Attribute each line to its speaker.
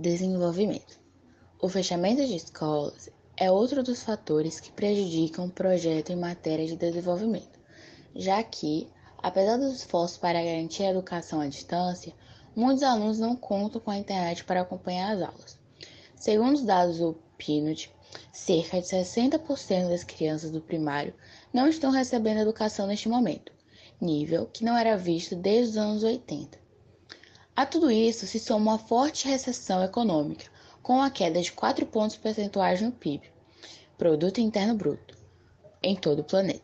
Speaker 1: Desenvolvimento. O fechamento de escolas é outro dos fatores que prejudicam o projeto em matéria de desenvolvimento, já que, apesar dos esforços para garantir a educação à distância, muitos alunos não contam com a internet para acompanhar as aulas. Segundo os dados do PNUD, cerca de 60% das crianças do primário não estão recebendo educação neste momento, nível que não era visto desde os anos 80. A tudo isso se soma uma forte recessão econômica, com a queda de 4 pontos percentuais no PIB, Produto Interno Bruto, em todo o planeta.